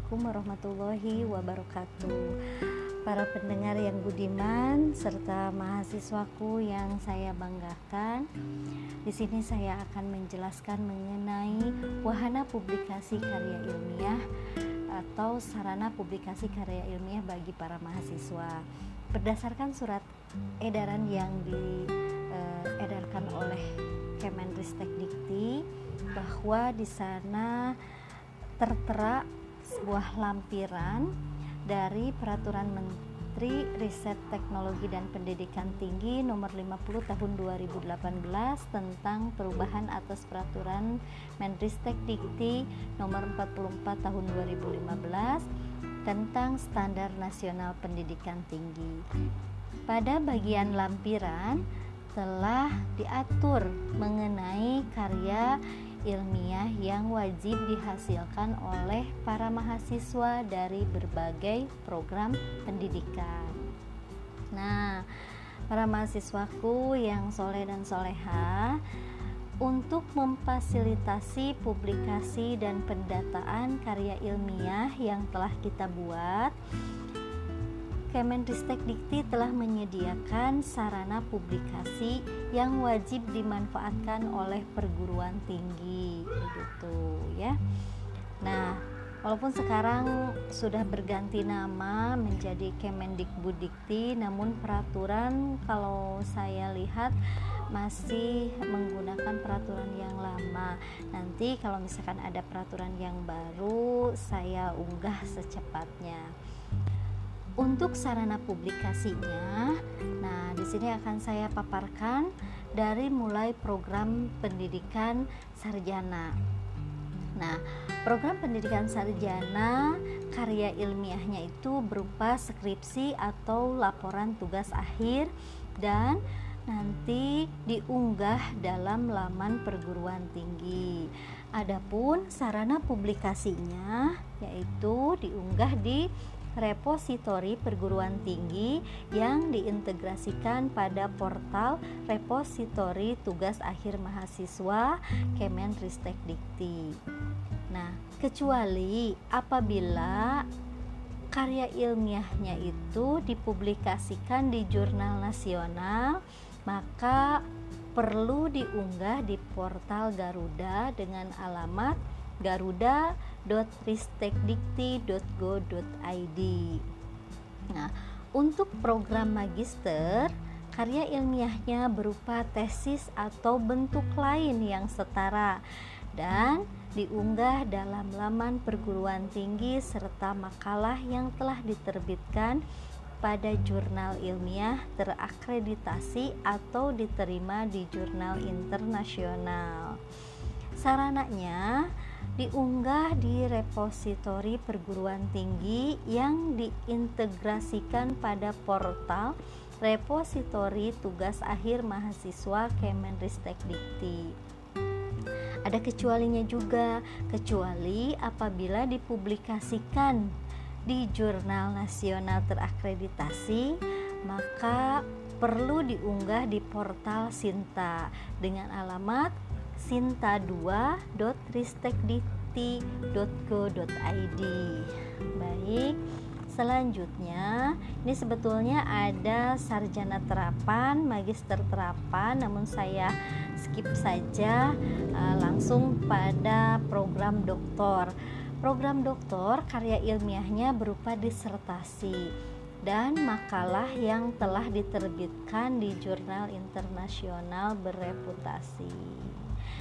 Assalamualaikum warahmatullahi wabarakatuh. Para pendengar yang budiman serta mahasiswaku yang saya banggakan Di sini saya akan menjelaskan mengenai wahana publikasi karya ilmiah atau sarana publikasi karya ilmiah bagi para mahasiswa. Berdasarkan surat edaran yang diedarkan eh, oleh Kemenristek Dikti bahwa di sana tertera sebuah lampiran dari Peraturan Menteri Riset Teknologi dan Pendidikan Tinggi nomor 50 tahun 2018 tentang perubahan atas peraturan Menristek Dikti nomor 44 tahun 2015 tentang standar nasional pendidikan tinggi. Pada bagian lampiran telah diatur mengenai karya ilmiah yang wajib dihasilkan oleh para mahasiswa dari berbagai program pendidikan. Nah, para mahasiswaku yang soleh dan soleha, untuk memfasilitasi publikasi dan pendataan karya ilmiah yang telah kita buat, Kemenristek Dikti telah menyediakan sarana publikasi yang wajib dimanfaatkan oleh perguruan tinggi begitu ya. Nah, walaupun sekarang sudah berganti nama menjadi Kemendikbudikti namun peraturan kalau saya lihat masih menggunakan peraturan yang lama. Nanti kalau misalkan ada peraturan yang baru saya unggah secepatnya untuk sarana publikasinya, nah di sini akan saya paparkan dari mulai program pendidikan sarjana. Nah, program pendidikan sarjana karya ilmiahnya itu berupa skripsi atau laporan tugas akhir dan nanti diunggah dalam laman perguruan tinggi. Adapun sarana publikasinya yaitu diunggah di repositori perguruan tinggi yang diintegrasikan pada portal repositori tugas akhir mahasiswa Kemenristek Dikti. Nah, kecuali apabila karya ilmiahnya itu dipublikasikan di jurnal nasional, maka perlu diunggah di portal Garuda dengan alamat garuda.ristekdikti.go.id. Nah, untuk program magister, karya ilmiahnya berupa tesis atau bentuk lain yang setara dan diunggah dalam laman perguruan tinggi serta makalah yang telah diterbitkan pada jurnal ilmiah terakreditasi atau diterima di jurnal internasional. Sarananya diunggah di repositori perguruan tinggi yang diintegrasikan pada portal repositori tugas akhir mahasiswa Kemenristek Dikti. Ada kecualinya juga, kecuali apabila dipublikasikan di jurnal nasional terakreditasi, maka perlu diunggah di portal Sinta dengan alamat sinta2.ristekdikti.go.id Baik, selanjutnya ini sebetulnya ada sarjana terapan, magister terapan, namun saya skip saja uh, langsung pada program doktor. Program doktor karya ilmiahnya berupa disertasi dan makalah yang telah diterbitkan di jurnal internasional bereputasi.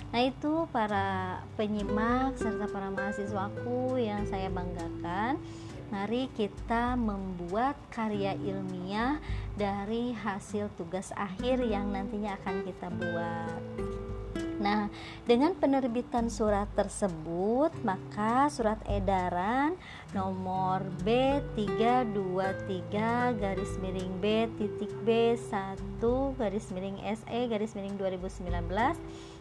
Nah, itu para penyimak serta para mahasiswaku yang saya banggakan. Mari kita membuat karya ilmiah dari hasil tugas akhir yang nantinya akan kita buat. Nah, dengan penerbitan surat tersebut, maka surat edaran nomor B323 garis miring B titik B 1 garis miring SE garis miring 2019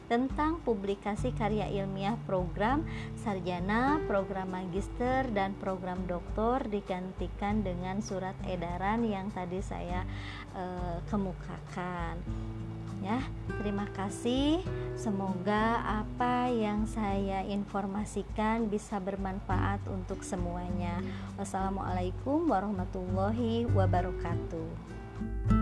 tentang publikasi karya ilmiah program sarjana, program magister, dan program doktor digantikan dengan surat edaran yang tadi saya e, kemukakan. Ya, terima kasih. Semoga apa yang saya informasikan bisa bermanfaat untuk semuanya. Wassalamualaikum warahmatullahi wabarakatuh.